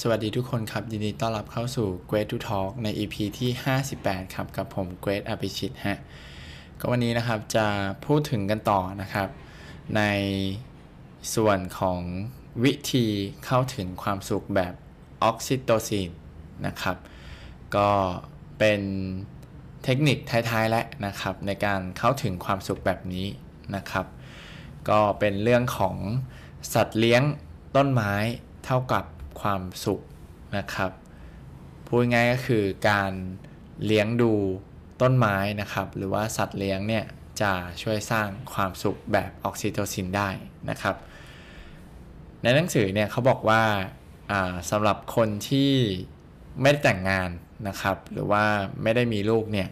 สวัสดีทุกคนครับ ยินดีต้อนรับเข้าสู่ Great to Talk ใน EP ที่ 58 ครับ กับผม Great อภิชิตฮะก็วันนี้นะครับจะพูดถึงกันต่อนะครับ ในส่วนของวิธีเข้าถึงความสุขแบบออกซิโตซินนะครับ ก็เป็นเทคนิคท้ายๆ และนะครับ ในการเข้าถึงความสุขแบบนี้นะครับ ก็เป็นเรื่องของสัตว์เลี้ยงต้นไม้เท่ากับ ความสุขนะครับ พูดง่ายก็คือการเลี้ยงดูต้นไม้นะครับ หรือว่าสัตว์เลี้ยงเนี่ยจะช่วยสร้างความสุขแบบออกซิโทซินได้นะครับ ในหนังสือเนี่ยเขาบอกว่าสำหรับคนที่ไม่ได้แต่งงานนะครับ หรือว่าไม่ได้มีลูกเนี่ย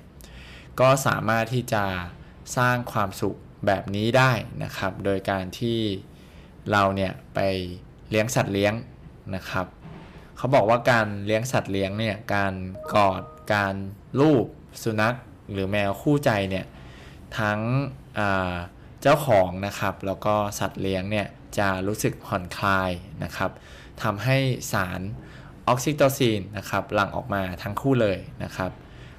ก็สามารถที่จะสร้างความสุขแบบนี้ได้นะครับ โดยการที่เราเนี่ยไปเลี้ยงสัตว์เลี้ยง นะครับเขาบอกว่าการเลี้ยงสัตว์เลี้ยงเนี่ยการกอดการลูบสุนัขหรือแมวคู่ใจเนี่ยทั้งเจ้าของนะครับแล้วก็สัตว์เลี้ยงเนี่ยจะรู้สึกผ่อนคลายนะครับทำให้สารออกซิโตซินนะครับหลั่งออกมาทั้งคู่เลยนะครับ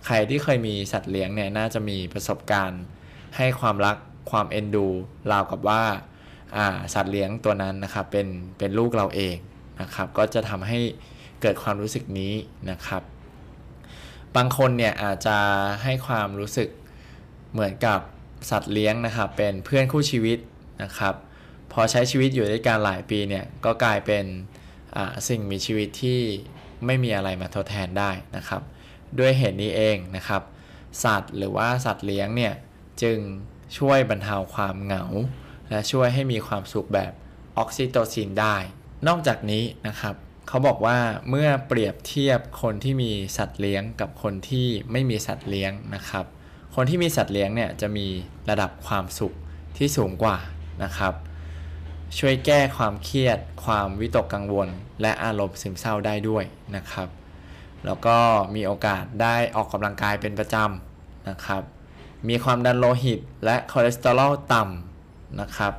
ใครที่เคยมีสัตว์เลี้ยงเนี่ยน่าจะมีประสบการณ์ ให้ความรักความเอ็นดูราวกับว่าสัตว์เลี้ยงตัวนั้นนะครับเป็นเป็นลูกเราเอง นะครับ ก็จะทำให้เกิดความรู้สึกนี้นะครับ บางคนเนี่ยอาจจะให้ความรู้สึกเหมือนกับสัตว์เลี้ยงนะครับ เป็นเพื่อนคู่ชีวิตนะครับ พอใช้ชีวิตอยู่ด้วยกันหลายปีเนี่ยก็กลายเป็นสิ่งมีชีวิตที่ไม่มีอะไรมาทดแทนได้นะครับ ด้วยเหตุนี้เองนะครับ สัตว์หรือว่าสัตว์เลี้ยงเนี่ยจึงช่วยบรรเทาความเหงา และช่วยให้มีความสุขแบบออกซิโตซินได้ นอกจากนี้นะครับเขาบอกว่าเมื่อเปรียบเทียบคนที่มีสัตว์เลี้ยงกับคนที่ไม่มีสัตว์เลี้ยงนะครับ คนที่มีสัตว์เลี้ยงเนี่ยจะมีระดับความสุขที่สูงกว่านะครับ ช่วยแก้ความเครียด ความวิตกกังวล และอารมณ์ซึมเศร้าได้ด้วยนะครับ แล้วก็มีโอกาสได้ออกกำลังกายเป็นประจำนะครับ มีความดันโลหิตและคอเลสเตอรอลต่ำนะครับ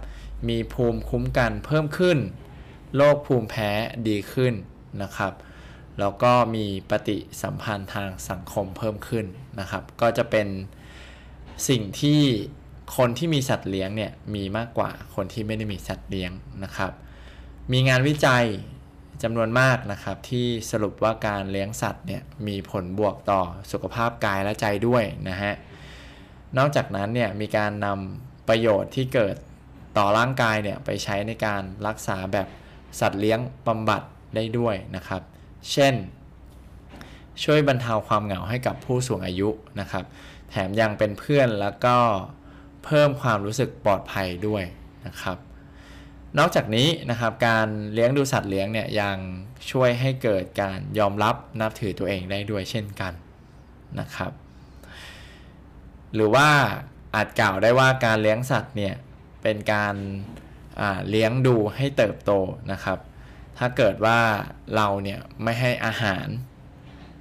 มีภูมิคุ้มกันเพิ่มขึ้น โรคภูมิแพ้ดีขึ้นนะครับ แล้วก็มีปฏิสัมพันธ์ทางสังคมเพิ่มขึ้นนะครับ ก็จะเป็นสิ่งที่คนที่มีสัตว์เลี้ยงเนี่ยมีมากกว่าคนที่ไม่ได้มีสัตว์เลี้ยงนะครับ มีงานวิจัยจำนวนมากนะครับที่สรุปว่าการเลี้ยงสัตว์เนี่ยมีผลบวกต่อสุขภาพกายและใจด้วยนะฮะ นอกจากนั้นเนี่ยมีการนำประโยชน์ที่เกิดต่อร่างกายเนี่ยไปใช้ในการรักษาแบบ สัตว์เลี้ยงบำบัดได้ด้วยนะครับ เช่น ช่วยบรรเทาความเหงาให้กับผู้สูงอายุนะครับ แถมยังเป็นเพื่อนแล้วก็เพิ่มความรู้สึกปลอดภัยด้วยนะครับ นอกจากนี้นะครับการเลี้ยงดูสัตว์เลี้ยงเนี่ยยังช่วยให้เกิดการยอมรับนับถือตัวเองได้ด้วยเช่นกันนะครับ หรือว่าอาจกล่าวได้ว่าการเลี้ยงสัตว์เนี่ยเป็นการ เลี้ยงดูให้เติบโตนะครับ ถ้าเกิดว่าเราเนี่ยไม่ให้อาหาร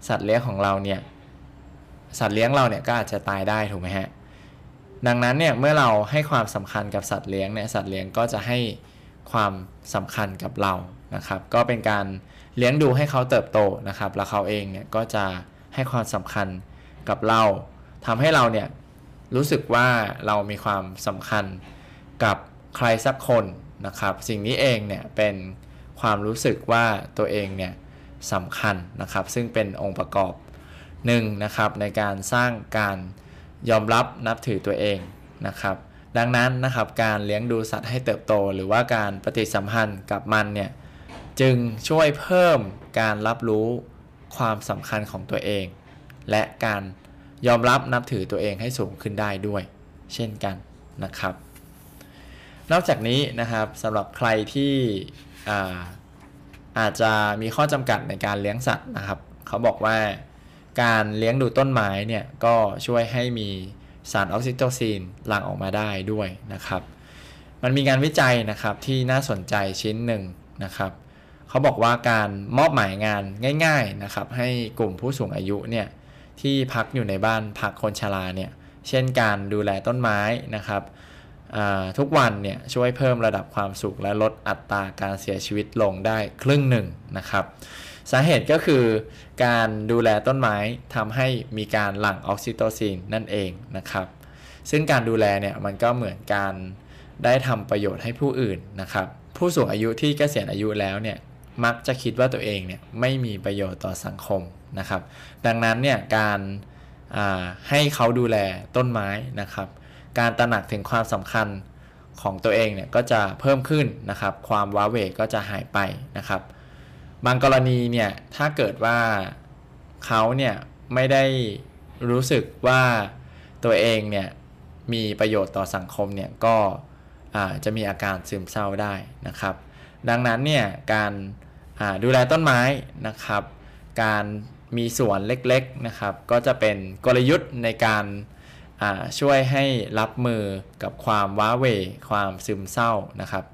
สัตว์เลี้ยงของเราเนี่ยสัตว์เลี้ยงเราเนี่ยก็อาจจะตายได้ถูกไหมฮะดังนั้นเนี่ยเมื่อเราให้ความสำคัญกับสัตว์เลี้ยงเนี่ยสัตว์เลี้ยงก็จะให้ความสำคัญกับเรานะครับ ก็เป็นการเลี้ยงดูให้เขาเติบโตนะครับ แล้วเขาเองเนี่ยก็จะให้ความสำคัญกับเราทำให้เราเนี่ยรู้สึกว่าเรามีความสำคัญกับ ใครสักคนนะครับ สิ่งนี้เองเนี่ยเป็นความรู้สึกว่าตัวเองเนี่ยสำคัญนะครับ ซึ่งเป็นองค์ประกอบหนึ่งนะครับในการสร้างการยอมรับนับถือตัวเองนะครับ ดังนั้นนะครับการเลี้ยงดูสัตว์ให้เติบโต หรือว่าการปฏิสัมพันธ์กับมันเนี่ยจึงช่วยเพิ่มการรับรู้ความสำคัญของตัวเอง และการยอมรับนับถือตัวเองให้สูงขึ้นได้ด้วย เช่นกันนะครับ นอกจากนี้นะครับสำหรับใครที่อาอาจจะมีข้อจำกัดในการเลี้ยงสัตว์นะครับ เขาบอกว่าการเลี้ยงดูต้นไม้เนี่ยก็ช่วยให้มีสารออกซิโตซินหลั่งออกมาได้ด้วยนะครับ มันมีงานวิจัยนะครับที่น่าสนใจชิ้นหนึ่งนะครับ เขาบอกว่าการมอบหมายงานง่าย ๆนะครับ ให้กลุ่มผู้สูงอายุเนี่ยที่พักอยู่ในบ้านพักคนชราเนี่ย เช่นการดูแลต้นไม้นะครับ ทุกวันเนี่ยช่วยเพิ่มระดับความสุขและลดอัตราการเสียชีวิตลงได้ครึ่งหนึ่งนะครับ สาเหตุก็คือการดูแลต้นไม้ทำให้มีการหลั่งออกซิโตซินนั่นเองนะครับ ซึ่งการดูแลเนี่ยมันก็เหมือนการได้ทำประโยชน์ให้ผู้อื่นนะครับ ผู้สูงอายุที่เกษียณอายุแล้วเนี่ยมักจะคิดว่าตัวเองเนี่ยไม่มีประโยชน์ต่อสังคมนะครับ ดังนั้นเนี่ยการาให้เขาดูแลต้นไม้นะครับ การตระหนักถึงความสำคัญของตัวเองเนี่ยก็จะเพิ่มขึ้นนะครับ ความว้าเหวก็จะหายไปนะครับ บางกรณีเนี่ยถ้าเกิดว่าเขาเนี่ยไม่ได้รู้สึกว่าตัวเองเนี่ยมีประโยชน์ต่อสังคมเนี่ยก็จะมีอาการซึมเศร้าได้นะครับ ดังนั้นเนี่ยการดูแลต้นไม้นะครับ การมีสวนเล็กๆนะครับ ก็จะเป็นกลยุทธ์ในการ ช่วยให้รับมือกับความว้าเหวความซึมเศร้านะครับ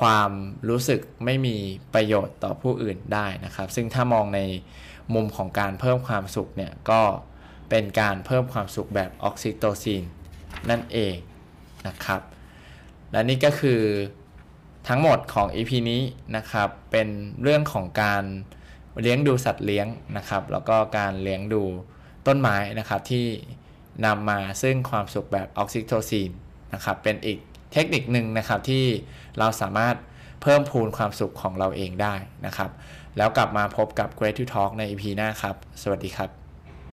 ความรู้สึกไม่มีประโยชน์ต่อผู้อื่นได้นะครับ ซึ่งถ้ามองในมุมของการเพิ่มความสุขเนี่ยก็เป็นการเพิ่มความสุขแบบออกซิโตซินนั่นเองนะครับ และนี่ก็คือทั้งหมดของ EP นี้นะครับ เป็นเรื่องของการเลี้ยงดูสัตว์เลี้ยงนะครับ แล้วก็การเลี้ยงดูต้นไม้นะครับที่ นำมาซึ่งความสุขแบบออกซิโทซินนะครับเป็นอีกเทคนิคหนึ่งนะครับที่เราสามารถเพิ่มพูนความสุขของเราเองได้นะครับ แล้วกลับมาพบกับ Great to Talk ใน EP หน้าครับ สวัสดีครับ